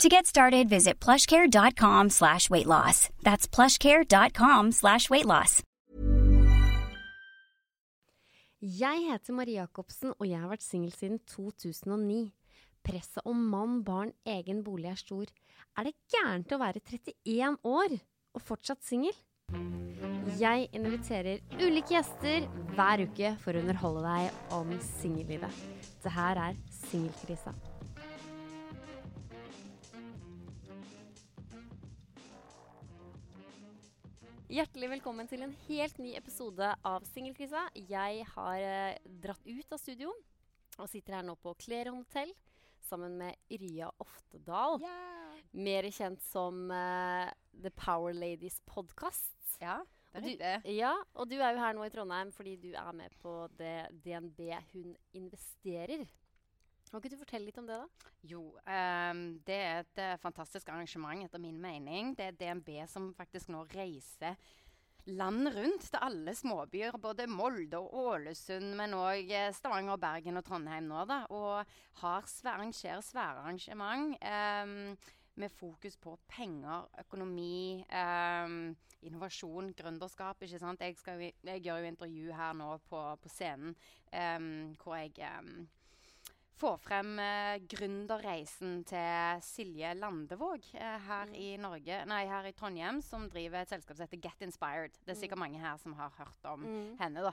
To get started, visit plushcare.com slash weight loss. That's plushcare.com slash weight loss. Jeg heter Marie Jacobsen, og jeg har vært singel siden 2009. Presset om mann, barn, egen bolig er stor. Er det gærent å være 31 år og fortsatt singel? Jeg inviterer ulike gjester hver uke for å underholde deg om singellivet. Det her er Singelkrisa. Hjertelig velkommen til en helt ny episode av Singelkrisa. Jeg har eh, dratt ut av studio og sitter her nå på Kleron hotell sammen med Yrja Oftedal. Mer kjent som eh, The Power Ladies Podcast. Ja, det er det. Ja, og du er jo her nå i Trondheim fordi du er med på det DNB Hun investerer. Kan ikke du fortelle litt om det, da? Jo, um, det er et eh, fantastisk arrangement etter min mening. Det er DNB som faktisk nå reiser land rundt til alle småbyer. Både Molde og Ålesund, men òg Stavanger, Bergen og Trondheim nå. da, Og har svær, svære arrangement Um, med fokus på penger, økonomi, um, innovasjon, gründerskap. ikke sant? Jeg, skal, jeg gjør jo intervju her nå på, på scenen hvor jeg få frem eh, gründerreisen til Silje Landevåg eh, her i Norge, nei, her i Trondheim, som driver et selskap som heter Get Inspired. Det er sikkert mange her som har hørt om henne. da.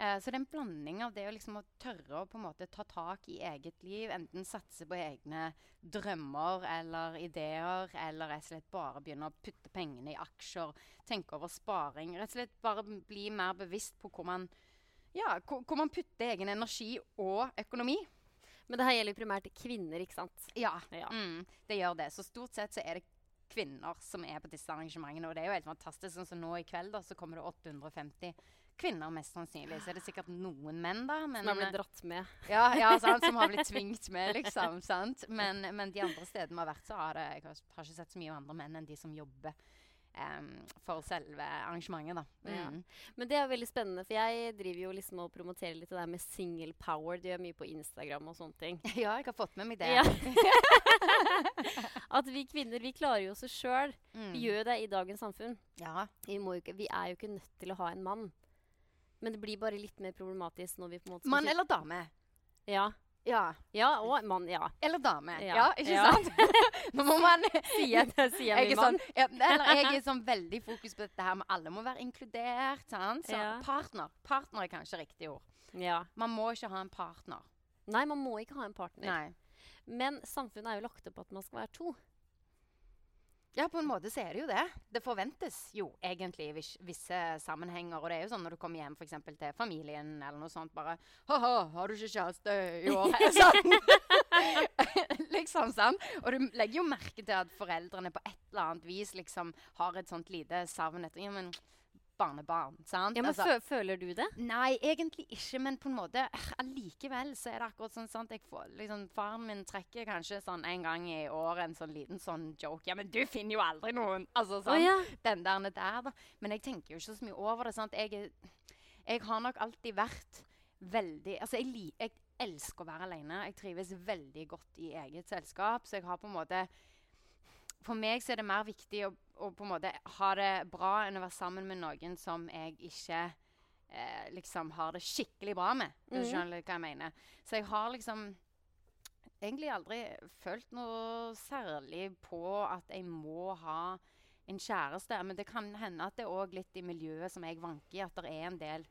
Eh, så det er en blanding av det å liksom å tørre å på en måte ta tak i eget liv, enten satse på egne drømmer eller ideer, eller rett og slett bare begynne å putte pengene i aksjer, tenke over sparing. Rett og slett bare bli mer bevisst på hvor man, ja, hvor, hvor man putter egen energi og økonomi. Men det her gjelder jo primært kvinner, ikke sant? Ja, Ja. Mm, det gjør det. Så stort sett så er det kvinner som er på disse arrangementene. Og det er jo helt fantastisk. Sånn som nå i kveld, da, så kommer det 850 kvinner mest sannsynlig. Så er det sikkert noen menn, da. Men, Som har blitt dratt med. ja, ja, sant, som har blitt tvingt med, liksom. sant? Men, men de andre stedene vi har vært, så har det Jeg har ikke sett så mye andre menn enn de som jobber em, for selve arrangementet, da. Ja. Mm. Men det er veldig spennende, for jeg driver jo liksom og promoterer litt det der med single power. Du gjør mye på Instagram og sånne ting. Ja, jeg har fått med meg det. Ja. At vi kvinner, vi klarer jo oss sjøl. Mm. Vi gjør jo det i dagens samfunn. ja. Vi, ikke, vi er jo ikke nødt til å ha en mann. Men det blir bare litt mer problematisk når vi på en måte Mann eller dame? Ja. Ja. ja, og mann. Ja. Eller dame. Ja. Ja, ikke Ja. sant? Nå må man si at jeg er, sånn, eller jeg er sånn veldig fokus på dette her med alle må være inkludert. Sant? Så partner. Partner er kanskje riktig ord. Ja. Man må ikke ha en partner. Nei, man må ikke ha en partner. Nei. Men samfunnet er jo lagt opp at man skal være to. Ja, på en måte så er det jo det. Det forventes jo egentlig i vis- visse sammenhenger. Og det er jo sånn når du kommer hjem for eksempel til familien eller noe sånt, bare Ha-ha, har du ikke kjæreste i år? sånn. liksom sånn. Og du legger jo merke til at foreldrene på et eller annet vis liksom har et sånt lite savn etter ja, men barnebarn. sant? Ja, men Altså- Føler du det? Nei, egentlig ikke, men på en måte eh, allikevel så er det akkurat sånn sant? Jeg får, liksom, Faren min trekker kanskje sånn en gang i året en sånn liten sånn joke. Ja, men du finner jo aldri noen! Altså sånn. sånn. ja. Den der, der, da. Men jeg tenker jo ikke så mye over det. sant? Jeg, jeg har nok alltid vært veldig Altså, jeg, jeg elsker å være alene. Jeg trives veldig godt i eget selskap, så jeg har på en måte For meg så er det mer viktig å, å på en måte ha det bra enn å være sammen med noen som jeg ikke eh, liksom har det skikkelig bra med. Hvis du Mhm. skjønner hva jeg mener. Så jeg har liksom egentlig aldri følt noe særlig på at jeg må ha en kjæreste. Men det kan hende at det er òg litt i miljøet som jeg vanker i, at det er en del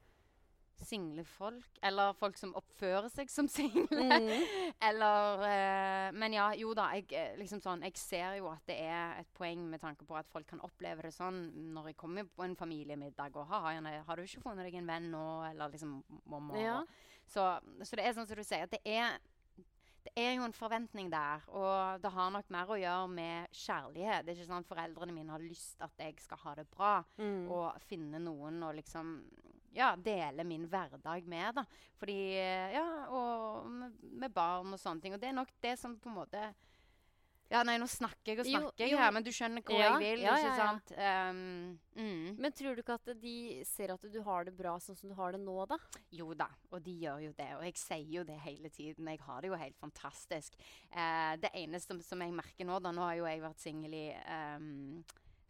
single folk. Eller folk som oppfører seg som single. Mm. Eller uh, Men ja, jo da. Jeg, eh, liksom sånn, jeg ser jo at det er et poeng med tanke på at folk kan oppleve det sånn når jeg kommer på en familiemiddag og har, har du ikke funnet deg en venn nå? Eller liksom mamma. Ja. Så, så det er sånn som du sier, at det er det er jo en forventning der, og det har nok mer å gjøre med kjærlighet. Det er ikke sånn at Foreldrene mine har lyst at jeg skal ha det bra, Mm. og finne noen og liksom ja, dele min hverdag med. da. Fordi Ja, og med, med barn og sånne ting. Og det er nok det som på en måte Ja, nei, nå snakker jeg og snakker jo, jo. her, men du skjønner hvor Ja, jeg vil, ja, ikke sant? Um, mm. Men tror du ikke at de ser at du har det bra sånn som du har det nå, da? Jo da, og de gjør jo det. Og jeg sier jo det hele tiden. Jeg har det jo helt fantastisk. Uh, det eneste som, som jeg merker nå da, Nå har jo jeg vært singel i um,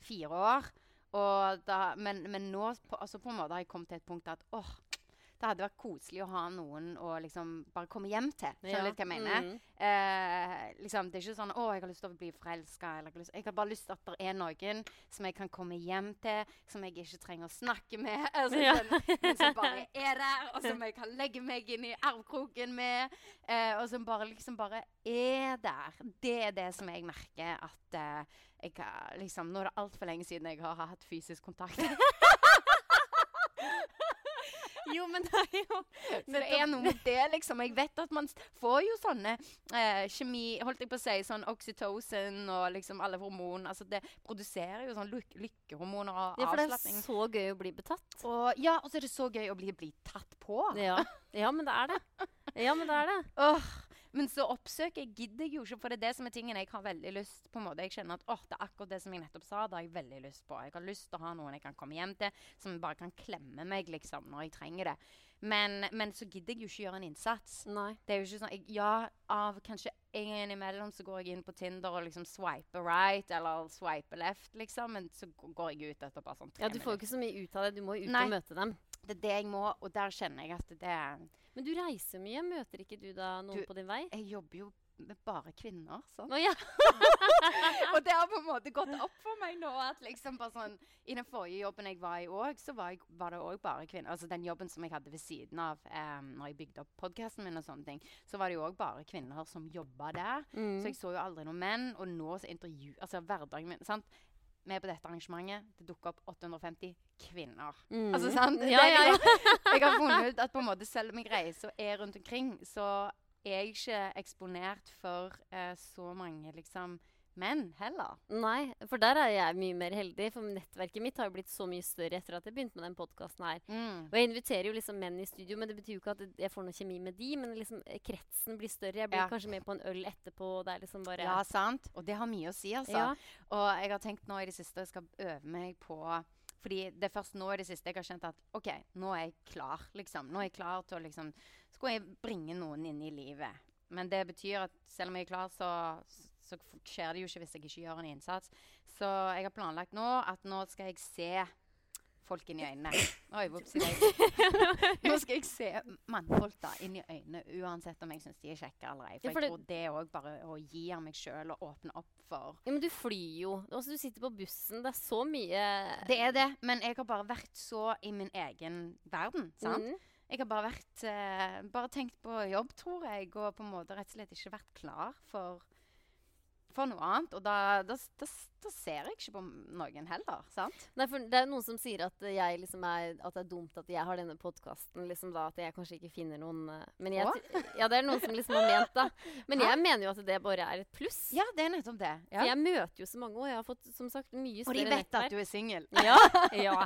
fire år. Og da, men, men nå altså på en måte har jeg kommet til et punkt at åh, det hadde vært koselig å ha noen å liksom bare komme hjem til. Skjønner Ja. litt hva jeg mener? Mm. Eh, liksom, det er ikke sånn 'Å, jeg har lyst til å bli forelska'. eller Jeg jeg har bare lyst til at det er noen som jeg kan komme hjem til, som jeg ikke trenger å snakke med. Altså, Ja. den, men som bare er der, og som jeg kan legge meg inn i armkroken med. Eh, og som bare liksom bare er der. Det er det som jeg merker at eh, jeg har- liksom, Nå er det altfor lenge siden jeg har hatt fysisk kontakt. Jo, men det er jo det er noe med det, liksom. Jeg vet at man får jo sånne eh, kjemi Holdt jeg på å si sånn oxytocin og liksom alle hormon Altså det produserer jo sånn lyk lykkehormoner og Ja, for det er så gøy å bli betatt. Og ja, og så er det så gøy å bli, bli tatt på. Ja. ja, men det er det. Ja, men det er det. Åh, men så oppsøker jeg gidder jeg jo ikke, for det er det som er tingen jeg har veldig lyst på en måte. Jeg kjenner at åh, det er akkurat det som jeg nettopp sa, det har jeg veldig lyst på. Jeg har lyst til å ha noen jeg kan komme hjem til, som bare kan klemme meg liksom når jeg trenger det. Men, men så gidder jeg jo ikke gjøre en innsats. Nei. Det er jo ikke sånn jeg, Ja, av kanskje en gang innimellom så går jeg inn på Tinder og liksom swiper right eller swiper left, liksom. Men så går jeg ut etter bare sånn tre minutter. Ja, du får jo ikke så mye ut av det. Du må jo ut Nei. og møte dem. Det er det jeg må, og der kjenner jeg at det er Men du reiser mye. Møter ikke du da noen Du- på din vei? Jeg jobber jo med bare kvinner, sånn. Oh, ja. og det har på en måte gått opp for meg nå at liksom bare sånn I den forrige jobben jeg var i òg, så var, jeg, var det òg bare kvinner. Altså den jobben som jeg hadde ved siden av um, når jeg bygde opp podkasten min og sånne ting, så var det jo òg bare kvinner som jobba der. Mm. Så jeg så jo aldri noen menn. Og nå så intervju... Altså hverdagen min sant? Er på dette arrangementet. Det dukker opp 850 kvinner. Mm. Altså, sant? Ja, ja, ja. liksom- Jeg har funnet ut at på en måte selv om jeg reiser og er rundt omkring, så er jeg ikke eksponert for eh, så mange liksom menn heller. Nei, for der er jeg mye mer heldig. For nettverket mitt har jo blitt så mye større etter at jeg begynte med den podkasten her. Mm. Og jeg inviterer jo liksom menn i studio, men det betyr jo ikke at jeg får noe kjemi med de. Men liksom eh, kretsen blir større. Jeg blir Ja. kanskje med på en øl etterpå. og Det er liksom bare Ja, sant? Og det har mye å si, altså. Ja. Og jeg har tenkt nå i det siste jeg skal øve meg på fordi det er først nå i det siste jeg har kjent at OK, nå er jeg klar, liksom. Nå er jeg klar til å liksom Skal jeg bringe noen inn i livet? Men det betyr at selv om jeg er klar, så, så skjer det jo ikke hvis jeg ikke gjør en innsats. Så jeg har planlagt nå at nå skal jeg se folk inn i øynene. Oi, whoopsie daisy. Nå skal jeg se mannfolk da inn i øynene, uansett om jeg syns de er kjekke eller ei. For, Ja, for jeg tror det òg bare å gi av meg sjøl og åpne opp for Ja, men du flyr jo. Også, du sitter på bussen. Det er så mye Det er det, men jeg har bare vært så i min egen verden. sant? Mm. Jeg har bare vært uh, Bare tenkt på jobb, tror jeg, og på en måte rett og slett ikke vært klar for, for noe annet. Og da, da, da, da ser jeg ikke på noen heller, sant? Nei, for det er noen som sier at, jeg liksom er, at det er dumt at jeg har denne podkasten. Liksom at jeg kanskje ikke finner noen eh, men jeg? Ja, det er noen som liksom har ment da. Men jeg mener jo at det bare er et pluss. Ja, det er nettopp det. For jeg møter jo så mange, og jeg har fått som sagt mye Og de større vet at du er singel. Ja, ja.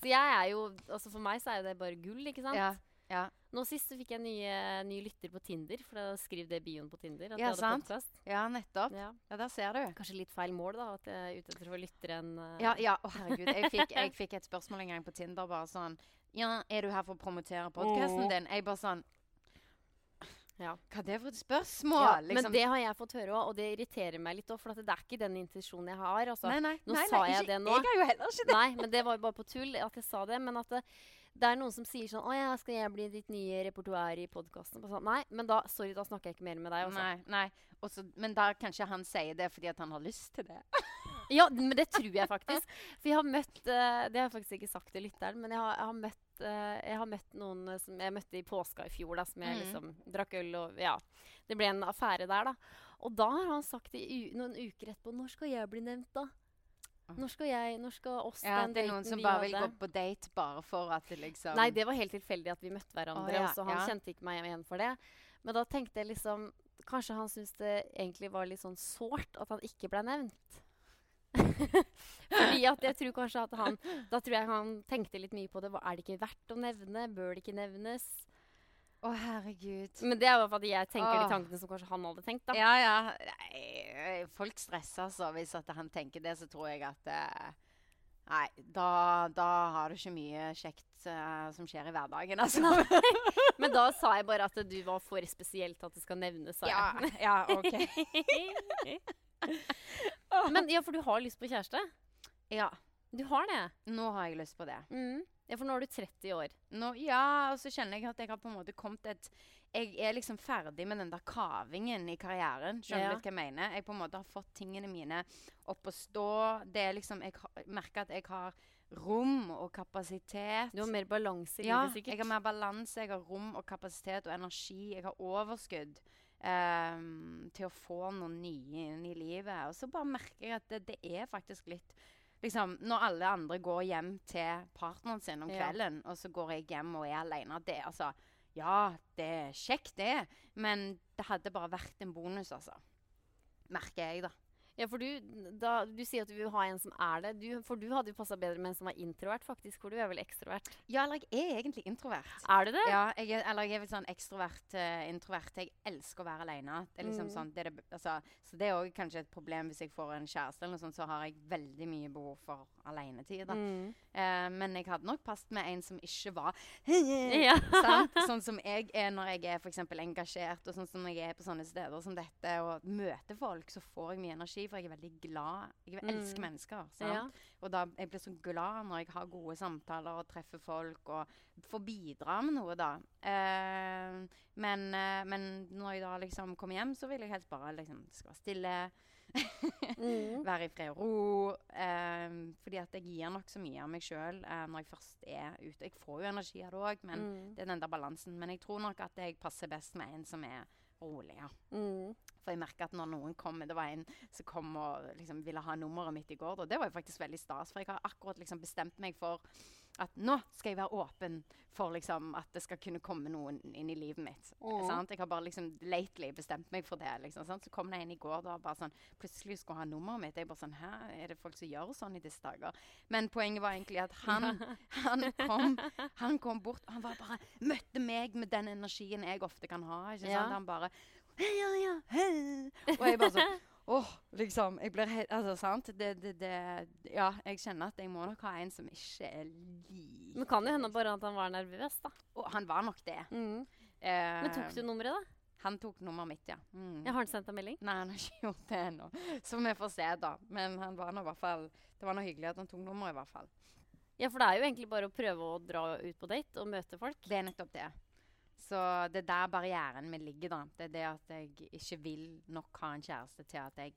Så jeg er jo Altså for meg så er jo det bare gull, ikke sant? Ja, ja. Nå sist fikk jeg nye, nye, lytter på Tinder, for da skriv det bioen på Tinder. Ja, sant. podcast. ja, nettopp. Ja. Ja, der ser du. Kanskje litt feil mål, da. At jeg er ute etter å få lyttere enn uh... Ja, ja. Å, herregud. Jeg fikk, jeg fikk et spørsmål en gang på Tinder bare sånn Ja, er du her for å promotere podkasten din? Jeg bare sånn Ja. Hva er det for et spørsmål? Ja, liksom? Men det har jeg fått høre òg, og det irriterer meg litt òg. For at det er ikke den intensjonen jeg har. Altså. nei, nei, nå nei, sa jeg ikke, det nå. Jeg har jo heller ikke det. Nei, men det var jo bare på tull at jeg sa det. Men at det, det er noen som sier sånn Å ja, skal jeg bli ditt nye repertoar i podkasten? Sånn, nei, men da sorry, da snakker jeg ikke mer med deg. Også. Nei, nei. Også, men da kanskje han sier det fordi at han har lyst til det. Ja, men det tror jeg faktisk. For jeg har møtt uh, Det har jeg faktisk ikke sagt til lytteren, men jeg har, jeg har møtt eh, jeg har møtt noen eh, som jeg møtte i påska i fjor, da, som jeg Mm. liksom drakk øl og Ja. Det ble en affære der, da. Og da har han sagt i noen uker etterpå Når skal jeg bli nevnt, da? Når skal jeg Når skal oss Ja, den det er noen som bare vil gå på date bare for at det liksom Nei, det var helt tilfeldig at vi møtte hverandre. Oh, ja, og så han ja. kjente ikke meg igjen for det. Men da tenkte jeg liksom kanskje han syntes det egentlig var litt sånn sårt at han ikke ble nevnt. Fordi at jeg tror kanskje at han Da tror jeg han tenkte litt mye på det. Er det ikke verdt å nevne? Bør det ikke nevnes? Å, herregud. Men det er jo fordi jeg tenker de tankene som kanskje han hadde tenkt, da. Ja, ja. Nei, folk stresser, altså. Hvis at han tenker det, så tror jeg at eh, Nei, da, da har du ikke mye kjekt eh, som skjer i hverdagen, altså. Men da sa jeg bare at du var for spesiell til at det skal nevnes. Sa Ja, jeg. ja, OK. Men ja, for du har lyst på kjæreste? Ja. Du har det? Nå har jeg lyst på det. Mm. Ja, for nå er du 30 år. Nå, ja, og så kjenner jeg at jeg har på en måte kommet et Jeg er liksom ferdig med den der kavingen i karrieren. Skjønner du ja. hva jeg mener? Jeg på en måte har fått tingene mine opp å stå. Det er liksom Jeg merker at jeg har rom og kapasitet. Du har mer balanse i ja, livet, sikkert. Ja, jeg har mer balanse, jeg har rom og kapasitet og energi. Jeg har overskudd Um, til å få noe nye inn i livet. Og så bare merker jeg at det, det er faktisk litt Liksom, Når alle andre går hjem til partneren sin om Ja. kvelden, og så går jeg hjem og er alene det, altså, Ja, det er kjekt, det, men det hadde bare vært en bonus, altså. Merker jeg, da. Ja, for du, da, du sier at du vil ha en som er det. Du, for du hadde jo passa bedre med en som var introvert, faktisk. For du er vel ekstrovert? Ja, eller jeg er egentlig introvert. Er du det? Ja, jeg er, eller jeg er vel sånn ekstrovert, uh, introvert. Jeg elsker å være alene. Det er liksom Mm. sånn, det det, altså, så det er òg kanskje et problem hvis jeg får en kjæreste, eller noe sånt, så har jeg veldig mye behov for alenetid. Mm. Eh, men jeg hadde nok passet med en som ikke var Ja. sant? Sånn som jeg er når jeg er for engasjert, og sånn som jeg er på sånne steder som dette og møter folk, så får jeg mye energi, for jeg er veldig glad. Jeg elsker Mm. mennesker. sant? Ja. Og da jeg blir så glad når jeg har gode samtaler og treffer folk og får bidra med noe, da. Eh, men, eh, men når jeg da liksom kommer hjem, så vil jeg helst bare liksom Det skal være stille. Mm. Være i fred og ro. Eh, fordi at jeg gir nok så mye av meg sjøl eh, når jeg først er ute. Jeg får jo energi av det òg, men Mm. det er den der balansen. Men jeg tror nok at jeg passer best med en som er rolig. ja. Mm. For jeg merker at når noen kommer Det var en som kom og liksom ville ha nummeret mitt i går. Og Det var jo faktisk veldig stas, for jeg har akkurat liksom bestemt meg for at nå skal jeg være åpen for liksom at det skal kunne komme noen inn i livet mitt. Mm. Jeg har bare liksom lately bestemt meg for det. liksom, sant? Så kom det en i går da bare sånn plutselig skulle ha nummeret mitt. Jeg bare sånn Hæ, er det folk som gjør sånn i disse dager? Men poenget var egentlig at han, han, kom, han kom bort, og han var bare møtte meg med den energien jeg ofte kan ha. Ja. Han bare Hei, ja, ja, hei. Og jeg bare sånn Åh, liksom. Jeg blir helt Altså, sant? Det, det, det Ja, jeg kjenner at jeg må nok ha en som ikke er lik Men kan jo hende bare at han var nervøs, da. Oh, han var nok det. Mm. Uh, Men tok du nummeret, da? Han tok nummeret mitt, ja. Mm. Jeg har han sendt deg melding? Nei, han har ikke gjort det ennå. Så vi får se, da. Men han var nå i hvert fall Det var nå hyggelig at han tok nummeret, i hvert fall. Ja, for det er jo egentlig bare å prøve å dra ut på date og møte folk. Det er nettopp det. Så det er der barrieren min ligger, da. Det er det at jeg ikke vil nok ha en kjæreste til at jeg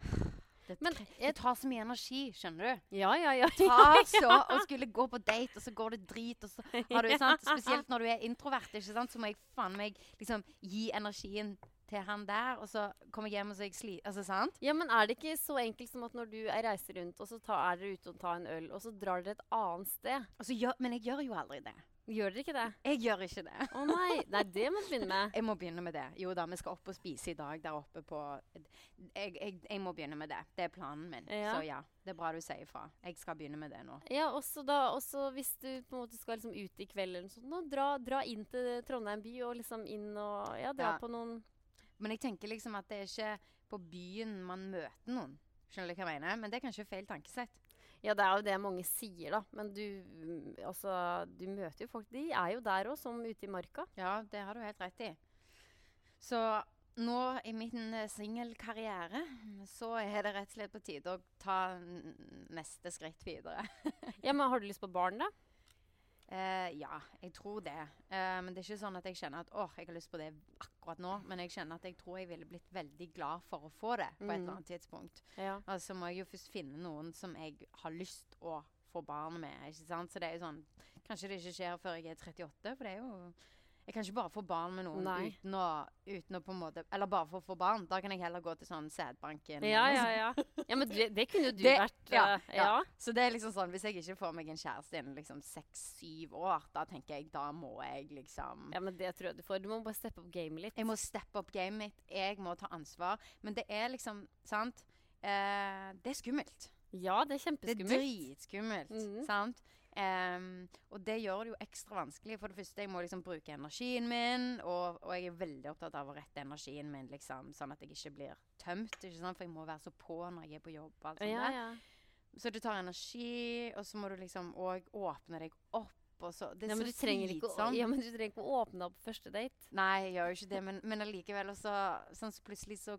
Det, Men jeg- det tar så mye energi, skjønner du. Ja, ja, ja. Ta så å skulle gå på date, og så går det drit, og så har du sant? Spesielt når du er introvert, ikke sant? så må jeg faen meg liksom gi energien til han der, og så kommer jeg hjem og så er jeg sliten. Altså, sant? Ja, men er det ikke så enkelt som at når du er reiser rundt, og så tar, er dere ute og tar en øl, og så drar dere et annet sted? Altså, så gjør, men jeg gjør jo aldri det. Gjør dere ikke det? Jeg gjør ikke det. Å nei. Nei, det må du begynne med. Jeg må begynne med det. Jo da, vi skal opp og spise i dag der oppe på Jeg, jeg, jeg må begynne med det. Det er planen min. Ja. Så ja, det er bra du sier ifra. Jeg skal begynne med det nå. Ja, også da, også hvis du på en måte skal liksom ut i kveld eller noe sånt, nå, dra, dra inn til Trondheim by og liksom inn og ja, dra Ja. på noen Men jeg tenker liksom at det er ikke på byen man møter noen. Skjønner du hva jeg mener? Men det er kanskje feil tankesett. Ja, det er jo det mange sier, da. Men du, mm, altså, du møter jo folk. De er jo der òg, som ute i marka. Ja, det har du helt rett i. Så nå i min eh, singelkarriere så er det rett og slett på tide å ta neste skritt videre. Ja, men Har du lyst på barn, da? Eh, ja, jeg tror det. Uh, men det er ikke sånn at jeg kjenner at åh, jeg har lyst på det akkurat nå. Men jeg kjenner at jeg tror jeg ville blitt veldig glad for å få det på et Mm. eller annet tidspunkt. Ja. Altså må jeg jo først finne noen som jeg har lyst å få barn med. ikke sant? Så det er jo sånn Kanskje det ikke skjer før jeg er 38, for det er jo Jeg kan ikke bare få barn med noen Nei. uten å, uten å på en måte Eller bare for å få barn. Da kan jeg heller gå til sånn sædbanken. Ja, ja, ja. ja men det, det kunne jo du Det- vært. ja, eh, ja. ja. Så det er liksom sånn, hvis jeg ikke får meg en kjæreste innen liksom seks-syv år, da tenker jeg da må jeg liksom Ja, men det tror jeg du får. Du må bare steppe opp gamet litt. Jeg må steppe opp gamet mitt. Jeg må ta ansvar. Men det er liksom Sant? Eh, det er skummelt. Ja, det er kjempeskummelt. Det er dritskummelt. Mhm. Sant? Em, og det gjør det jo ekstra vanskelig. For det første, jeg må liksom bruke energien min, og, og jeg er veldig opptatt av å rette energien min liksom, sånn at jeg ikke blir tømt. Ikke sant? For jeg må være så på når jeg er på jobb. og Alt sånt Ja, ja. Så du tar energi, og så må du liksom òg åpne deg opp. Og så, det er Ja, men, så slitsomt. ja, men du trenger ikke å åpne opp på første date. Nei, jeg gjør jo ikke det, men, men allikevel også Sånn så plutselig så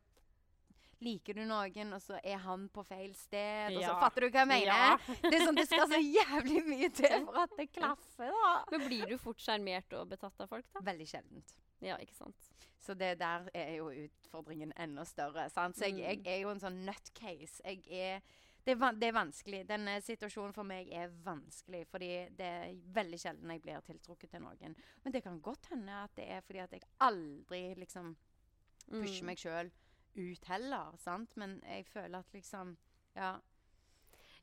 liker du noen, og så er han på feil sted, og så Ja. fatter du hva jeg mener? Ja. Det sånn, det skal så jævlig mye til for at det klaffer, da. Men blir du fort sjarmert og betatt av folk, da? Veldig sjeldent. Ja, ikke sant. Så det der er jo utfordringen enda større. Sant? Så jeg, jeg Mm. er jo en sånn nutcase. Jeg er det er, det er vanskelig. Denne situasjonen for meg er vanskelig, fordi det er veldig sjelden jeg blir tiltrukket til noen. Men det kan godt hende at det er fordi at jeg aldri liksom pusher Mm. meg sjøl ut heller, sant. Men jeg føler at liksom Ja.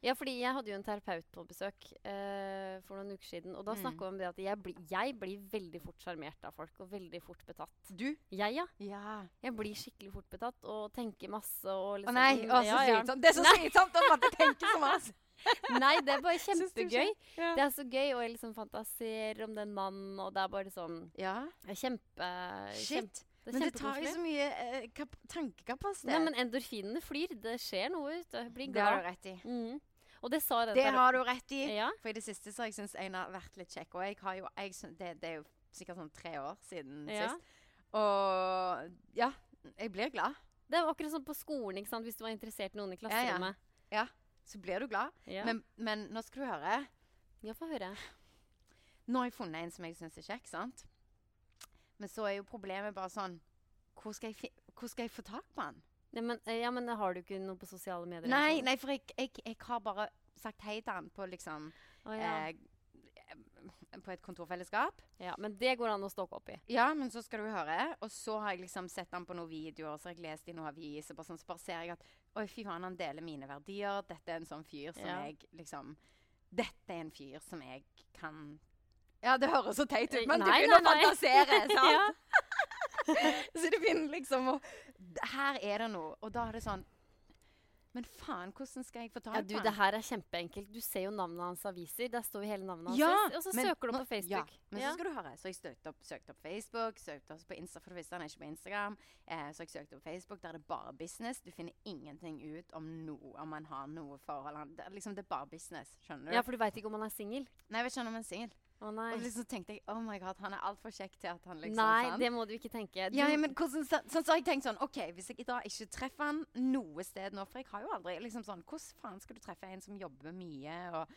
Ja, fordi jeg hadde jo en terapeut på besøk eh, for noen uker siden. Og da Mm. snakka vi om det at jeg, bli, jeg blir veldig fort sjarmert av folk, og veldig fort betatt. Du? Jeg, ja. Ja. Jeg blir skikkelig fort betatt og tenker masse og Å liksom nei, mm, å, så ja, ja. Det er så slitsomt å måtte tenke så masse. Nei, det er bare kjempegøy. Ja. Det er så gøy, og jeg liksom fantaserer om den mannen, og det er bare sånn ja. Kjempe... Shit. Kjempe... det er Men det tar jo så mye eh, kap tankekapasitet. Nei, men endorfinene flyr. Det skjer noe ut, det blir det har du rett i. Mm. Og det sa Det har du rett i. Ja. For i det siste så har jeg syntes en har vært litt kjekk. Og jeg har jo, jeg det, det er jo sikkert sånn tre år siden Ja. sist. Og ja, jeg blir glad. Det var akkurat sånn på skolen, ikke sant? hvis du var interessert i noen i klasserommet. ja. ja, Så blir du glad. Men, men nå skal du høre. ja få høre. Nå har jeg funnet en som jeg syns er kjekk, sant? Men så er jo problemet bare sånn Hvor skal jeg, hvor skal jeg få tak på han? Ja men, eh, ja, men har du ikke noe på sosiale medier? Nei, sånn? nei, for jeg, jeg, jeg har bare sagt hei til han på liksom oh, ja. eh, På et kontorfellesskap. ja, men det går an å stokke opp i. Ja, men så skal du høre. Og så har jeg liksom sett han på noen videoer, så har jeg lest i noen aviser. Bare sånn, så bare ser jeg at Oi, fy faen, han deler mine verdier. Dette er en sånn fyr som Ja. jeg liksom Dette er en fyr som jeg kan Ja, det høres så teit ut, men Nei, du begynner å fantasere, sant? Ja. så du begynner liksom å Her er det noe. Og da er det sånn Men faen, hvordan skal jeg få tak Ja, på du, det her er kjempeenkelt. Du ser jo navnet hans aviser. Der står jo hele navnet hans. Ja, og så men søker du opp på Facebook. Ja, men Ja. så skal du høre. Så jeg søkte opp, søkte opp Facebook, søkte også på Insta. For det første, han er ikke på Instagram. Eh, så jeg søkte opp Facebook, der er det bare business. Du finner ingenting ut om noe, om han har noe forhold. Han, det, er liksom, det er bare business. Skjønner du? ja, for du veit ikke om han er singel? Nei, jeg vet ikke om han er singel. Nei. Og liksom tenkte jeg oh my god, han er altfor kjekk til at han liksom nei, sant? det må du ikke tenke. Du, Ja, ja, men hvordan, så, sånn, så har jeg tenkt sånn OK, hvis jeg da ikke treffer han noe sted nå For jeg har jo aldri liksom sånn Hvordan faen skal du treffe en som jobber mye, og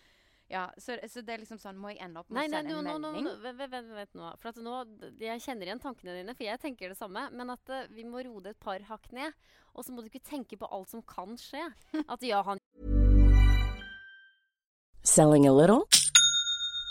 Ja, så, så det er liksom sånn Må jeg ende opp med Nei, å nei, sende nå, en melding? vent, vent, vent, vent nå. For at nå, Jeg kjenner igjen tankene dine, for jeg tenker det samme. Men at uh, vi må roe det et par hakk ned. Og så må du ikke tenke på alt som kan skje. At ja, han Selling a little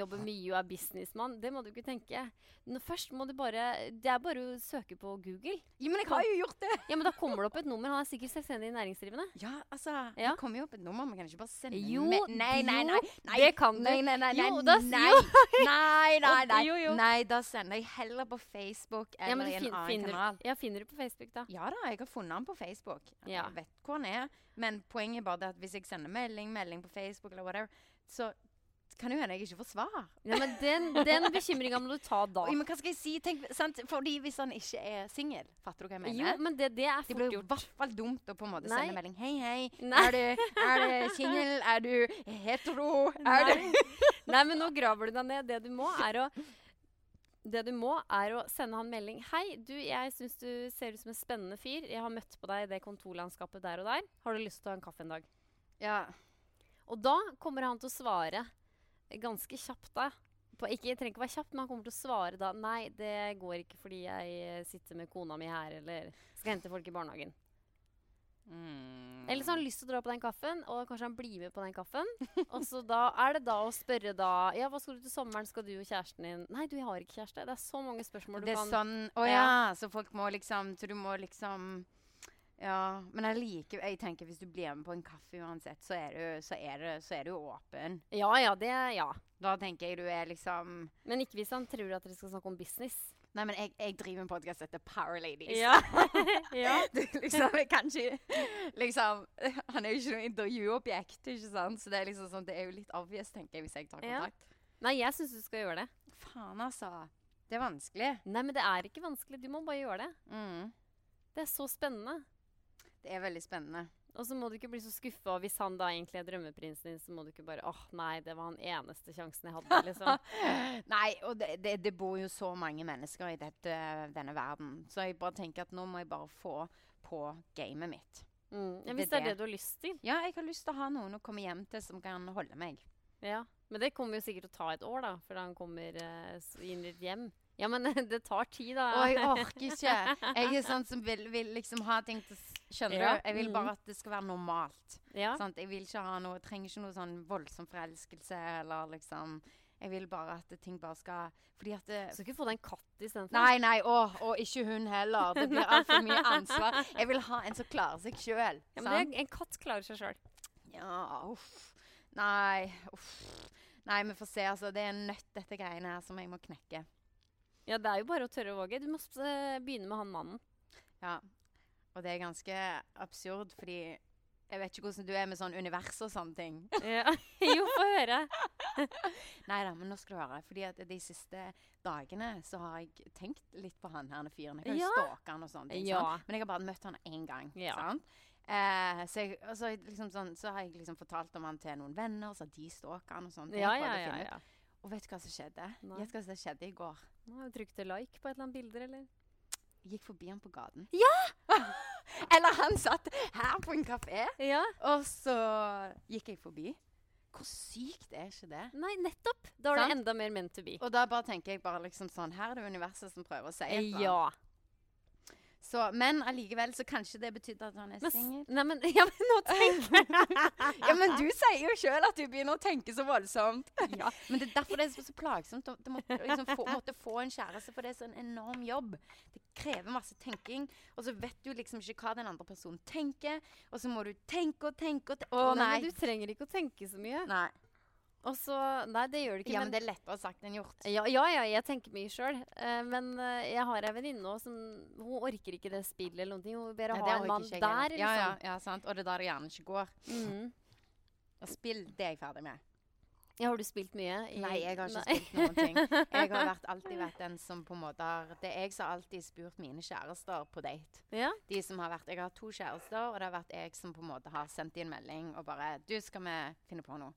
Jobber mye og er businessmann. Det må du ikke tenke. Nå, først må du bare Det er bare å søke på Google. Ja, men jeg har jo gjort det! Ja, men da kommer det opp et nummer. Han er sikkert selvstendig næringsdrivende. Ja, altså Ja. Det kommer jo opp et nummer. Man kan ikke bare sende Jo, med Nei, nei, nei. nei det kan du. Nei, nei, nei. nei, Jo, da- nei, nei, nei, nei. Jo, jo. Nei, da sender jeg heller på Facebook Ja, eller men du i en fin, annen finner, kanal. ja, finner du på Facebook, da? Ja da, jeg har funnet han på Facebook. Ja. Jeg vet hvor han er. Men poenget er bare det at hvis jeg sender melding, melding på Facebook eller whatever, så kan det jo hende jeg ikke får svar. Ja, men den, den bekymringa må du ta da. Men hva skal jeg si? Tenk, sant? Fordi hvis han ikke er singel, fatter du hva jeg mener? Jo, men det, det er Det fort blir jo i hvert fall dumt å på en måte Nei. sende melding. Hei, hei. Nei. Er du, er du singel? Er du hetero? Er Nei. du Nei, men nå graver du deg ned. Det du må, er å det du må, er å sende han melding. 'Hei, du, jeg syns du ser ut som en spennende fyr. Jeg har møtt på deg i det kontorlandskapet der og der. Har du lyst til å ta en kaffe en dag?' Ja. Og da kommer han til å svare ganske kjapt da. På, ikke, trenger ikke være kjapt, men han kommer til å svare da 'Nei, det går ikke fordi jeg eh, sitter med kona mi her', eller 'skal hente folk i barnehagen'. Mm. Eller så har han lyst til å dra på den kaffen, og kanskje han blir med på den kaffen. og så da er det da å spørre da Ja, hva skal du til sommeren? Skal du og kjæresten din Nei, du, jeg har ikke kjæreste. Det er så mange spørsmål du Det er kan sånn Å ja. Så folk må liksom Så du må liksom Ja. Men jeg liker Jeg tenker hvis du blir med på en kaffe uansett, så er du, så er du, så er du åpen. Ja ja, det Ja. Da tenker jeg du er liksom Men ikke hvis han tror at dere skal snakke om business. Nei, men jeg, jeg driver en podkast som heter Power Ladies. Ja. ja. Er liksom, jeg kan ikke liksom, Han er jo ikke noe intervjuobjekt, ikke sant? Så det er liksom sånn, det er jo litt obvious, tenker jeg, hvis jeg tar Ja. kontakt. Nei, jeg syns du skal gjøre det. Faen, altså. Det er vanskelig. Nei, men det er ikke vanskelig. Du må bare gjøre det. Mm. Det er så spennende. Det er veldig spennende. Og så må du ikke bli så skuffa hvis han da egentlig er drømmeprinsen din. Så må du ikke bare åh, nei, det var den eneste sjansen jeg hadde, liksom. Nei, og det, det, det bor jo så mange mennesker i dette, denne verden. Så jeg bare tenker at nå må jeg bare få på gamet mitt. Mm. Ja, hvis det er det. du har lyst til. Ja, jeg har lyst til å ha noen å komme hjem til som kan holde meg. Ja. Men det kommer jo sikkert til å ta et år, da, før han kommer uh, inn i et hjem. Ja, men det tar tid, da. Og jeg orker ikke. Jeg er sånn som vil, vil liksom ha ting til Skjønner Ja, du? Jeg vil mm. bare at det skal være normalt. ja. Jeg vil ikke ha noe, trenger ikke noe sånn voldsom forelskelse eller liksom Jeg vil bare at ting bare skal Fordi at det, Skal ikke få deg en katt istedenfor? Nei, nei, å, og ikke hun heller. Det blir altfor mye ansvar. Jeg vil ha en som klarer seg sjøl. Ja, men det, en katt klarer seg sjøl. Ja, uff. Nei, uff. Nei, vi får se. Altså, det er en nøtt, dette greiene her, som jeg må knekke. Ja, det er jo bare å tørre å våge. Du må eh, begynne med han mannen. Ja. Og det er ganske absurd, fordi jeg vet ikke hvordan du er med sånn univers og sånne ting. Ja. jo, få høre. Nei da, men nå skal du høre. Fordi at de siste dagene så har jeg tenkt litt på han her fyren. Jeg kan jo Ja. stalke han og sånne ting. Ja. Men jeg har bare møtt han én gang. Ja. Sant? Eh, så, jeg, så, liksom sånn, så har jeg liksom fortalt om han til noen venner, så de stalker han og sånne ting. Ja, ja, ja. ja. Og vet du hva som skjedde? Gjett hva som skjedde i går. Nå har du trykket like på et eller annet bilder, eller? Gikk forbi han på gaten. Ja! Eller han satt her på en kafé, Ja. og så gikk jeg forbi. Hvor sykt er ikke det? Nei, nettopp. Da var det enda mer meant to be. Og da bare tenker jeg bare liksom sånn Her er det universet som prøver å si et eller annet. Ja. Så, men allikevel så kanskje det betydde at han er singel. ja, men nå tenker jeg Ja, men du sier jo sjøl at du begynner å tenke så voldsomt. Ja, Men det er derfor det er så, så plagsomt å måtte, liksom, få, måtte få en kjæreste, for det er så en enorm jobb. Det krever masse tenking, og så vet du liksom ikke hva den andre personen tenker, og så må du tenke og tenke og tenke. Å nei. men du trenger ikke å tenke så mye. nei. Og så Nei, det gjør du ikke. Ja, men, men det er lettere sagt enn gjort. ja, ja, ja, jeg tenker mye sjøl. men uh, jeg har ei venninne òg som Hun orker ikke det spillet eller noen ting. Hun vil bare ha en mann der, heller. Ja, ja, liksom. ja, sant. Og det er da det gjerne ikke går. Mhm. Og spill, det er jeg ferdig med. Ja, har du spilt mye? Nei, jeg har ikke Nei. spilt noen ting. Jeg har vært, alltid vært den som på en måte har Det er jeg som har alltid spurt mine kjærester på date. Ja? De som har vært, Jeg har to kjærester, og det har vært jeg som på en måte har sendt inn melding og bare 'Du, skal vi finne på noe?'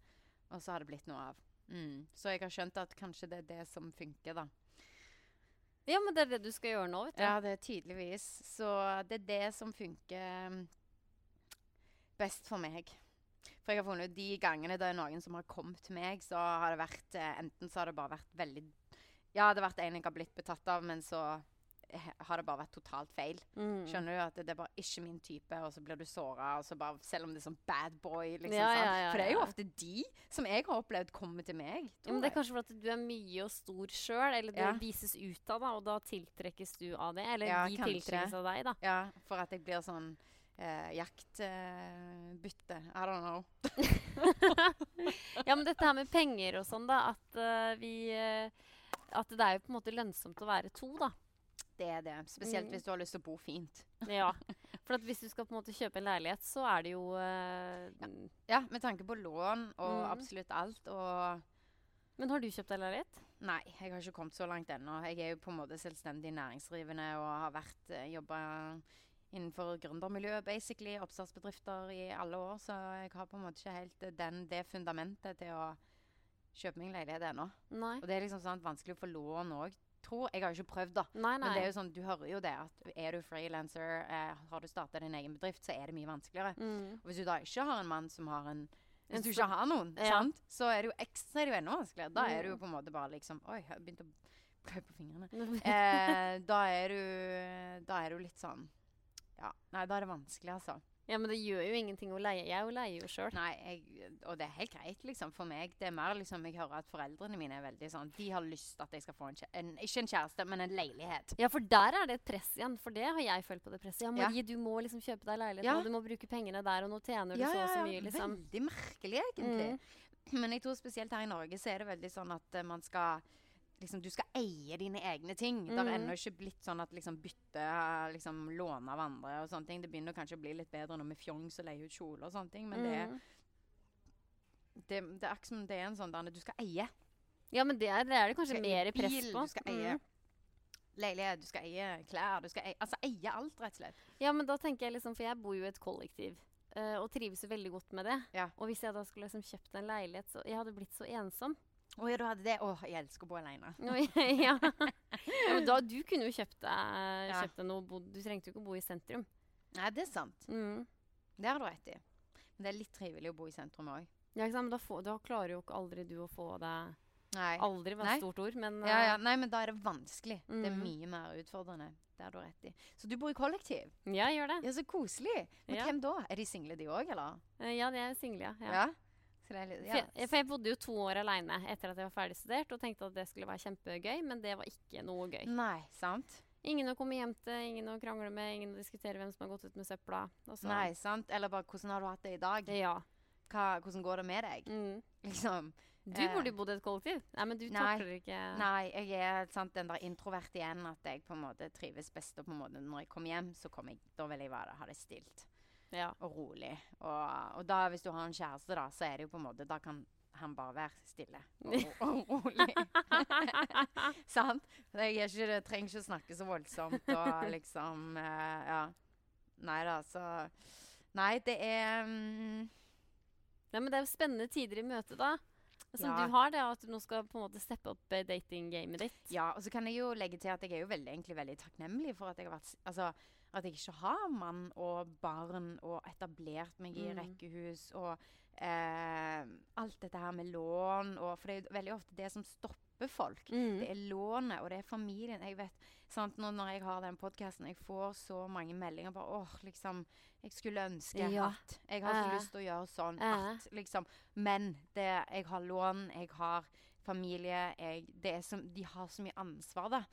Og så har det blitt noe av. Mm. Så jeg har skjønt at kanskje det er det som funker, da. ja, men det er det du skal gjøre nå, vet du. Ja, det er tydeligvis. Så det er det som funker mm, best for meg. For jeg har funnet ut de gangene det er noen som har kommet til meg, så har det vært eh, Enten så har det bare vært veldig Ja, det har vært en jeg har blitt betatt av, men så har det bare vært totalt feil. Mm. Skjønner du at det, det er bare ikke min type, og så blir du såra, selv om det er sånn bad boy. Liksom, Ja, ja, ja, For det er jo ofte de som jeg har opplevd kommer til meg. Det er kanskje fordi du er mye og stor sjøl, eller du vises ut av, da, og da tiltrekkes du av det. Eller de kanskje. tiltrekkes av deg, da. Ja, for at jeg blir sånn eh, jaktbytte. I don't know. Ja, men dette her med penger og sånn, da, at uh, vi uh, At det er jo på en måte lønnsomt å være to, da. Det er det. Spesielt Mm. hvis du har lyst til å bo fint. Ja. For at hvis du skal på en måte kjøpe en leilighet, så er det jo uh, Ja, med tanke på lån og Mm. absolutt alt. Og Men har du kjøpt deg leilighet? Nei, jeg har ikke kommet så langt ennå. Jeg er jo på en måte selvstendig næringsdrivende og har vært uh, jobba innenfor gründermiljøet, basically. Oppstartsbedrifter i alle år. Så jeg har på en måte ikke helt eh, den, det fundamentet til å kjøpe meg en leilighet ennå. Og det er liksom sånn vanskelig å få lån òg. Tror Jeg har jo ikke prøvd, da. Nei, nei. Men det er jo sånn, du hører jo det at er du frilanser, eh, har du starta din egen bedrift, så er det mye vanskeligere. mm. Og hvis du da ikke har en mann som har en Hvis du ikke har noen, Ja. sant? så er det jo ekstra er det jo enda vanskeligere. Da er du jo Mm. på en måte bare liksom Oi, jeg har begynt å klø på fingrene. Eh, da er du Da er du litt sånn Ja. Nei, da er det vanskelig, altså. Ja, men det gjør jo ingenting å leie. Jeg er leier jo sjøl. Nei, jeg, og det er helt greit, liksom, for meg. Det er mer liksom Jeg hører at foreldrene mine er veldig sånn De har lyst til at jeg skal få en, en Ikke en kjæreste, men en leilighet. Ja, for der er det et press igjen. For det har jeg følt på det presset. Ja, Ja. Marie, du må liksom kjøpe deg leilighet Ja. og Du må bruke pengene der, og nå tjener du så og så mye, liksom. Veldig merkelig, egentlig. Men jeg tror spesielt her i Norge så er det veldig sånn at uh, man skal Liksom, du skal eie dine egne ting. Det har Mhm. ennå ikke blitt sånn at liksom bytte liksom låne av andre og sånne ting. Det begynner kanskje å bli litt bedre nå med fjongs og leie ut kjole og sånne ting, men det, Mm. det, det er ikke som det er en sånn der du skal eie. Ja, men det er det, er det kanskje mer press bil, på. Du skal eie Mm. leilighet, du skal eie klær, du skal eie Altså eie alt, rett og slett. Ja, men da tenker jeg liksom, for jeg bor jo i et kollektiv. eh, og trives jo veldig godt med det. Ja. Og hvis jeg da skulle liksom kjøpt en leilighet, så jeg hadde blitt så ensom. Å ja, du hadde det. Å, jeg elsker å bo alene. Ja. ja, men da, du kunne jo kjøpt deg, kjøpt deg noe Du trengte jo ikke å bo i sentrum. Nei, det er sant. Mm. Det har du rett i. Men det er litt trivelig å bo i sentrum òg. Ja, ikke sant? Men da, da klarer jo ikke aldri du å få deg Nei. Aldri var et stort ord, men Ja, ja. eh, Nei, men da er det vanskelig. Det er Mhm. mye mer utfordrende. Det har du rett i. Så du bor i kollektiv? Ja, jeg gjør det. Ja, så koselig. Men Ja. hvem da? Er de single, de òg, eller? Eh, Ja, de er single, ja. ja. Ja. For, jeg, for jeg bodde jo to år aleine etter at jeg var ferdig studert, og tenkte at det skulle være kjempegøy, men det var ikke noe gøy. Nei, sant? Ingen å komme hjem til, ingen å krangle med, ingen å diskutere hvem som har gått ut med søpla. Nei, sant? Eller bare hvordan har du hatt det i dag? Ja. Hva, hvordan går det med deg? Mm. Liksom. Du Eh, burde jo bodd i et kollektiv. Nei, men du takler ikke Nei, jeg er sant, den der introvert igjen. At jeg på en måte trives best. Og på en måte når jeg kommer hjem, så kommer jeg, da vil jeg være, ha det stilt Ja. og rolig. Og, og da, hvis du har en kjæreste, da, så er det jo på en måte Da kan han bare være stille og, og, rolig. Sant? Jeg ikke, jeg trenger ikke å snakke så voldsomt og liksom uh, Ja. Nei da, så Nei, det er um... Nei, men det er jo spennende tider i møte, da. Som Ja. du har, det, at du nå skal på en måte steppe opp eh, datinggamet ditt. Ja, og så kan jeg jo legge til at jeg er jo veldig, egentlig veldig takknemlig for at jeg har vært Altså at jeg ikke har mann og barn og etablert meg i Mm. rekkehus og eh, alt dette her med lån og For det er jo veldig ofte det som stopper folk. Mm. Det er lånet, og det er familien. Jeg vet, sant, nå Når jeg har den podkasten, jeg får så mange meldinger bare åh, liksom Jeg skulle ønske Ja. at Jeg har så lyst til å gjøre sånn Eh. at liksom Men det, jeg har lån, jeg har familie jeg, det er som, De har så mye ansvar, da.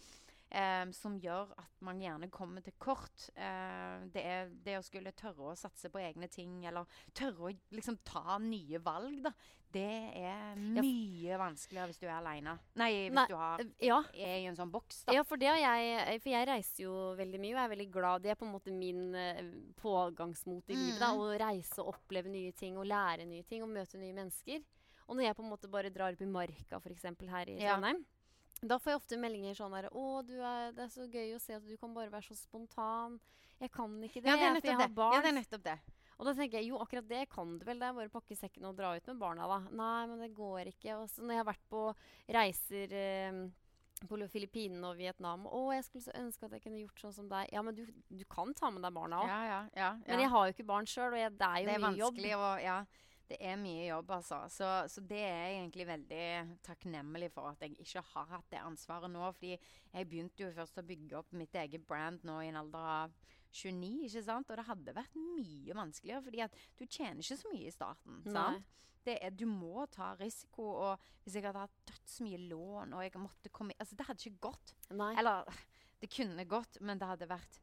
Em, som gjør at man gjerne kommer til kort. Eh, det er det å skulle tørre å satse på egne ting, eller tørre å liksom ta nye valg, da. Det er mye vanskeligere hvis du er aleine. Nei, hvis Nei, du har, Eh, Ja. er i en sånn boks, da. Ja, for det jeg eh, For jeg reiser jo veldig mye, og jeg er veldig glad. Det er på en måte min eh, pågangsmot i livet. da, Mhm. Å reise og oppleve nye ting og lære nye ting og møte nye mennesker. Og når jeg på en måte bare drar opp i marka, f.eks. her i Ja. Da får jeg ofte meldinger sånn der 'Å, du er, det er så gøy å se at du kan bare være så spontan.' Jeg kan ikke det, Ja, det for jeg har det. barn. Ja, det er nettopp det. Og da tenker jeg jo, akkurat det kan du vel. Det er bare å pakke sekken og dra ut med barna, da. Nei, men det går ikke. Og så når jeg har vært på reiser eh, på Filippinene og Vietnam Å, jeg skulle så ønske at jeg kunne gjort sånn som deg. Ja, men du, du kan ta med deg barna òg. Ja, ja, ja. Men jeg har jo ikke barn sjøl, og jeg, det er jo det er mye jobb. Ja. Det er mye jobb, altså. Så, så det er jeg egentlig veldig takknemlig for at jeg ikke har hatt det ansvaret nå. Fordi jeg begynte jo først å bygge opp mitt eget brand nå i en alder av 29, ikke sant? Og det hadde vært mye vanskeligere, fordi at du tjener ikke så mye i starten. Sant? Det er, du må ta risiko. Og hvis jeg hadde hatt dødsmye lån og jeg måtte komme Altså, det hadde ikke gått. Nei. Eller det kunne gått, men det hadde vært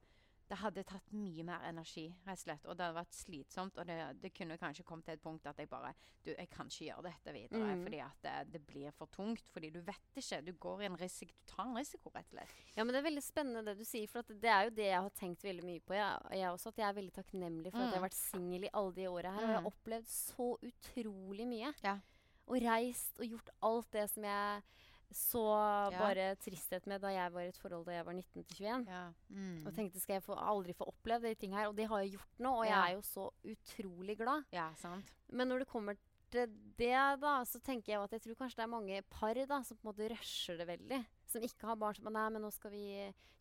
det hadde tatt mye mer energi, rett og slett. Og det hadde vært slitsomt. Og det, det kunne kanskje kommet til et punkt at jeg bare Du, jeg kan ikke gjøre dette videre. Mm. Fordi at det, det blir for tungt. Fordi du vet ikke. Du går i en risiko. Du tar en risiko, rett og slett. Ja, men Det er veldig spennende det du sier. For at det er jo det jeg har tenkt veldig mye på. Jeg, jeg også, at jeg er veldig takknemlig for at jeg har Mm. vært singel i alle de åra her. Og jeg har Mm. opplevd så utrolig mye. Ja. Og reist og gjort alt det som jeg så bare tristhet med da jeg var i et forhold da jeg var 19 til 21. Ja. Mm. Og tenkte skal jeg få, aldri få opplevd de ting her. Og det har jeg gjort nå, og jeg er jo så utrolig glad. ja, sant. Men når det kommer til det, da, så tenker jeg at jeg tror kanskje det er mange par da, som på en måte rusher det veldig. Som ikke har barn som Nei, men nå skal vi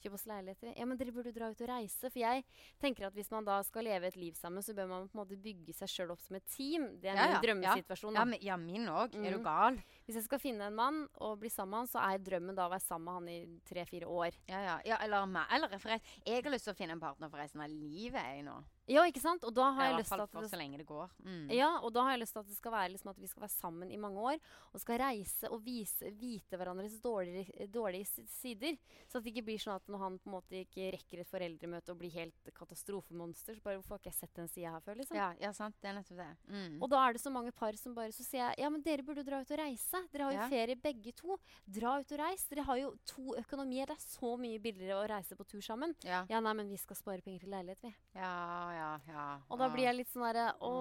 kjøpe oss leiligheter. Ja, men dere burde dra ut og reise. For jeg tenker at hvis man da skal leve et liv sammen, så bør man på en måte bygge seg sjøl opp som et team. Det er Ja, min ja, drømmesituasjon. Ja, men, ja min òg. Er du Mm. gal? Hvis jeg skal finne en mann og bli sammen med han, så er drømmen da å være sammen med han i tre-fire år. Ja, ja. ja eller meg. Eller for jeg, har lyst til å finne en partner for resten av livet, jeg nå. Ja, ikke sant? Og da har jeg lyst til at det så lenge det går. Mm. Ja, og da har jeg lyst til at det skal være liksom at vi skal være sammen i mange år. Og skal reise og vise, vite hverandres dårlige, dårlige sider. Så at det ikke blir sånn at når han på en måte ikke rekker et foreldremøte og blir helt katastrofemonster, så bare hvorfor har ikke jeg sett den sida her før, liksom. Ja, ja, sant. Det er nettopp det. Mm. Og da er det så mange par som bare Så sier jeg ja, men dere burde dra ut og reise. Dere har jo Ja. ferie begge to. Dra ut og reis. Dere har jo to økonomier. Det er så mye billigere å reise på tur sammen. ja. Ja, nei, men vi skal spare penger til leilighet, vi. ja, ja, ja. Og da blir jeg litt sånn derre Å,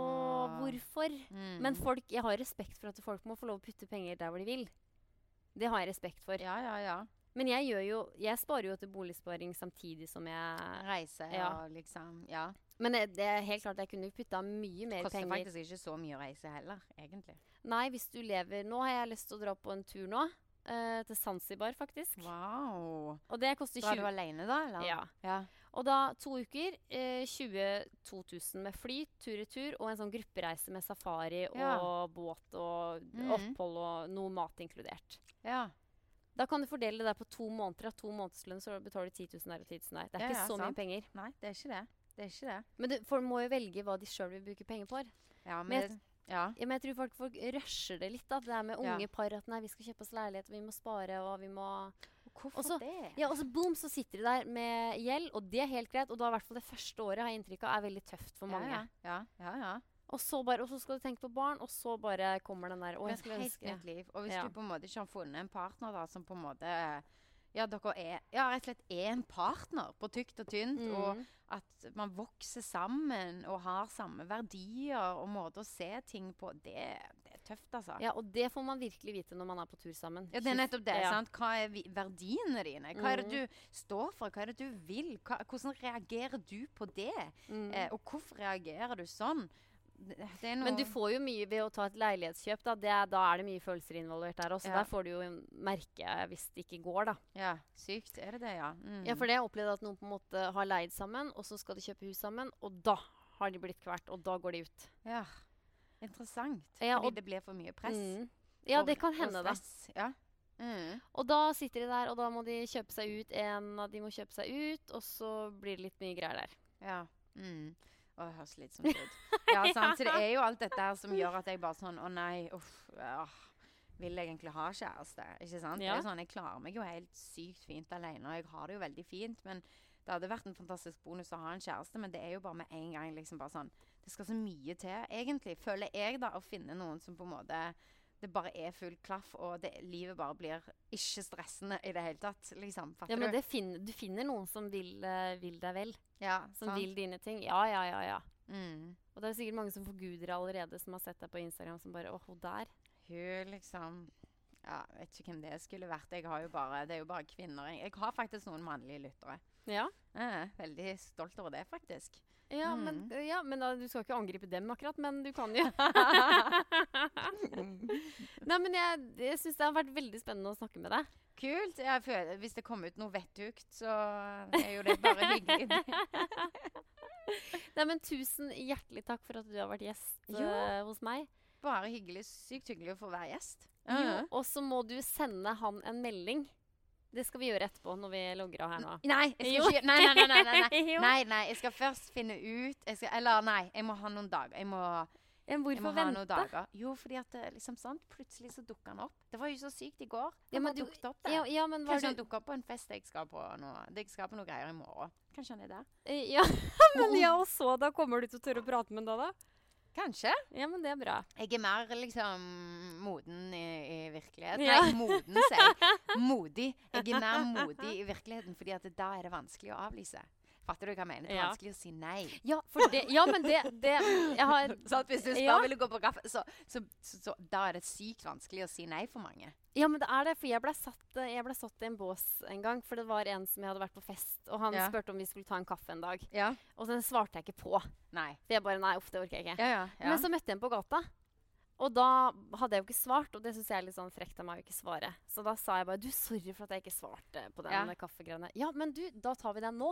hvorfor? Mm. Men folk, jeg har respekt for at folk må få lov å putte penger der hvor de vil. Det har jeg respekt for. Ja, ja, ja. Men jeg gjør jo Jeg sparer jo til boligsparing samtidig som jeg Reiser Ja. og liksom Ja. Men det det er helt klart jeg kunne putta mye mer Koster penger. faktisk ikke så mye å reise heller, egentlig. Nei, hvis du lever Nå har jeg lyst til å dra på en tur nå. Uh, til Zanzibar, faktisk. Wow. Og det koster Drar du alene, da? Eller? Ja. ja. Og da to uker, eh, 22 000 med fly, tur-retur, og en sånn gruppereise med safari Ja. og båt og mm. opphold og noe mat inkludert. Ja. Da kan du fordele det der på to måneder. Av to månedslønn så betaler du 10 000 der og 10 000 der. Det er Ja, ikke ja, så mye penger. Nei, det er ikke det. Det er ikke det. Men du, folk må jo velge hva de sjøl vil bruke penger på. Ja, Men men, ja. Ja, men jeg tror folk, folk rusher det litt. da. Det er med Ja. unge par at nei, vi skal kjøpe oss leilighet, vi må spare, og vi må Hvorfor Og så- det? Ja, og så boom, så sitter de der med gjeld, og det er helt greit. Og da i hvert fall det første året har jeg inntrykk av er veldig tøft for mange. Ja, ja, ja. Og, så bare, og så skal du tenke på barn, og så bare kommer den der Å, jeg skulle ønske nytt liv. Og hvis du på en måte ikke har funnet en partner da, som på en måte Ja, dere er ja, rett og slett er en partner på tykt og tynt. Mm. Og at man vokser sammen og har samme verdier og måte å se ting på. Det, det tøft, altså. Ja, og det får man virkelig vite når man er på tur sammen. Ja, det er nettopp det. Ja. sant? Hva er verdiene dine? Hva er det Mhm. du står for? Hva er det du vil? Hva, hvordan reagerer du på det? Mm. Eh, og hvorfor reagerer du sånn? Er Men du får jo mye ved å ta et leilighetskjøp. Da, det da er det mye følelser involvert der også. Ja. Der får du jo merke hvis det ikke går, da. Ja, sykt. Er det det, ja? Mm. Ja, for det har jeg at noen på en måte har leid sammen, og så skal de kjøpe hus sammen, og da har de blitt kvært, og da går de ut. Ja. Interessant. Ja, Fordi og- det blir for mye press. Mm. Ja, og- det kan hende, da. Ja. Mm. Og da sitter de der, og da må de kjøpe seg ut. En av de må kjøpe seg ut, og så blir det litt mye greier der. Ja. Mm. Å, det høres slitsomt ut. Ja, sant. Så det er jo alt dette her som gjør at jeg bare sånn Å nei, uff. Øh, Vil jeg egentlig ha kjæreste? Ikke sant? Det er sånn, Jeg klarer meg jo helt sykt fint alene, og jeg har det jo veldig fint. Men det hadde vært en fantastisk bonus å ha en kjæreste, men det er jo bare med en gang liksom bare sånn Det skal så mye til, egentlig, føler jeg, da, å finne noen som på en måte det bare er full klaff, og det, livet bare blir ikke stressende i det hele tatt. liksom. Fatter Ja, men finner, du finner noen som vil, uh, vil deg vel. Ja, Som sant. vil dine ting. Ja, ja, ja. ja. Mm. Og det er sikkert mange som forguder allerede, som har sett deg på Instagram som bare Åh, hun der. Hun liksom Ja, vet ikke hvem det skulle vært. Jeg har jo bare, det er jo bare kvinner. Jeg har faktisk noen mannlige lyttere. Ja. Jeg er veldig stolt over det, faktisk. Ja, men, Mm. ja, men da, du skal ikke angripe dem akkurat, men du kan jo. Nei, men jeg, jeg syns det har vært veldig spennende å snakke med deg. Kult. Jeg føler, hvis det kommer ut noe vettugt, så er jo det bare hyggelig. Nei, men tusen hjertelig takk for at du har vært gjest Jo. eh, hos meg. Bare hyggelig. Sykt hyggelig å få være gjest. Jo, og så må du sende han en melding. Det skal vi gjøre etterpå når vi logger av her nå. Nei, jeg skal ikke Nei, nei, nei. nei, nei, nei. Nei, nei jeg skal først finne ut skal, Eller nei, jeg må ha noen dager. Jeg må, jeg må ha vente? noen dager. Jo, fordi at det, liksom sånn, plutselig så dukka han opp. Det var jo så sykt i går. Ja, Han men dukket opp der. Ja, ja, men Kanskje han dukker opp på en fest jeg skal på nå. Jeg skal på noe greier i morgen. Kanskje han er der? Eh, Ja, men ja, og så da kommer du til å tørre å prate med ham da, da? Kanskje. Ja, men det er bra. Jeg er mer liksom moden i, i virkeligheten. Ja. Nei, moden, sier jeg. Modig. Jeg er mer modig i virkeligheten, fordi da er det vanskelig å avlyse. Fatter du hva jeg mener? Det er Ja. vanskelig å si nei. Ja, det, ja men det, det har Så at hvis du spør Ja. vil du gå på kaffe, så, så, så, så da er det sykt vanskelig å si nei for mange. Ja, men det er det. For jeg ble, satt, jeg ble satt i en bås en gang. For det var en som jeg hadde vært på fest, og han Ja. spurte om vi skulle ta en kaffe en dag. Ja. Og så svarte jeg ikke på. Nei. For jeg bare Nei, uff, det orker jeg ikke. Ja, ja. ja. Men så møtte jeg ham på gata. Og da hadde jeg jo ikke svart, og det syns jeg er litt sånn frekt av meg å ikke svare. Så da sa jeg bare du, sorry for at jeg ikke svarte på den Ja. kaffegreiene. Ja, men du, da tar vi den nå.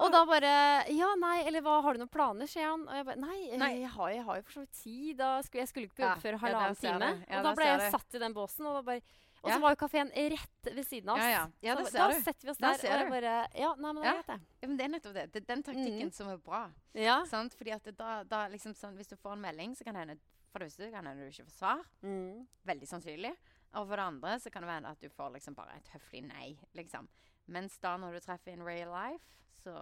og da bare Ja, nei, eller hva, har du noen planer, sier han. Og jeg bare nei, Nei. Jeg, har, jeg har jo for så vidt tid. Da skulle, jeg skulle ikke på Ja, før halvannen ja, time. Og da ble jeg satt i den båsen, og da bare og Ja. så var jo kafeen rett ved siden av oss. Ja, ja. Ja, så det ser da du. setter vi oss Der og bare Ja, nei, men det Ja. Ja, men det er nettopp det. Det er den taktikken Mm. som er bra. Ja. Sant? Fordi at da, da liksom sånn, Hvis du får en melding, så kan det hende For det første kan hende du ikke får svar. Mm. Veldig sannsynlig. Og for det andre så kan det være at du får liksom bare et høflig nei. liksom. Mens da når du treffer in real life, så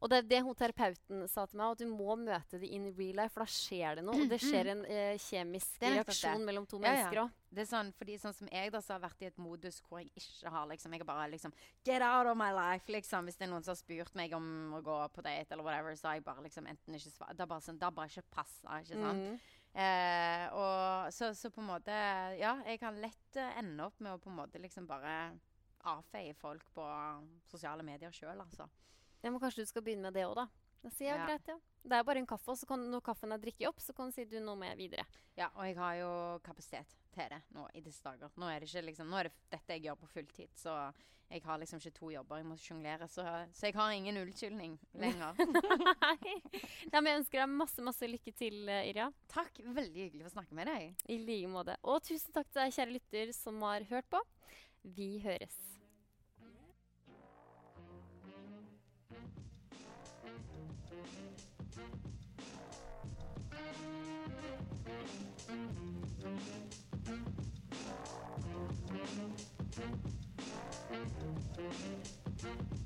Og det er det hun terapeuten sa til meg, at du må møte det in real life, for da skjer det noe. Og det skjer en eh, kjemisk reaksjon det. mellom to Ja, ja. mennesker òg. Det er sånn, fordi sånn som jeg da så har vært i et modus hvor jeg ikke har liksom Jeg har bare liksom Get out of my life, liksom. Hvis det er noen som har spurt meg om å gå på date eller whatever, så har jeg bare liksom enten ikke svart Det har bare, sånn, bare ikke passa, ikke sant. Mm. Eh, og så, så på en måte Ja, jeg kan lett eh, ende opp med å på en måte liksom bare avfeie folk på sosiale medier sjøl, altså. Ja, men kanskje du skal begynne med det òg, da. Da sier jeg Ja. greit, ja. Det er bare en kaffe, og så kan, når kaffen er drukket opp, så kan du si du, nå må jeg videre. Ja, og jeg har jo kapasitet til det nå i disse dager. Nå er det ikke liksom Nå er det dette jeg gjør på fulltid, så jeg har liksom ikke to jobber jeg må sjonglere. Så, så jeg har ingen unnskyldning lenger. Nei. Nei, men jeg ønsker deg masse, masse lykke til, eh, Irja. Takk. Veldig hyggelig å snakke med deg. I like måte. Og tusen takk til deg, kjære lytter, som har hørt på. Vi høres. Thank you.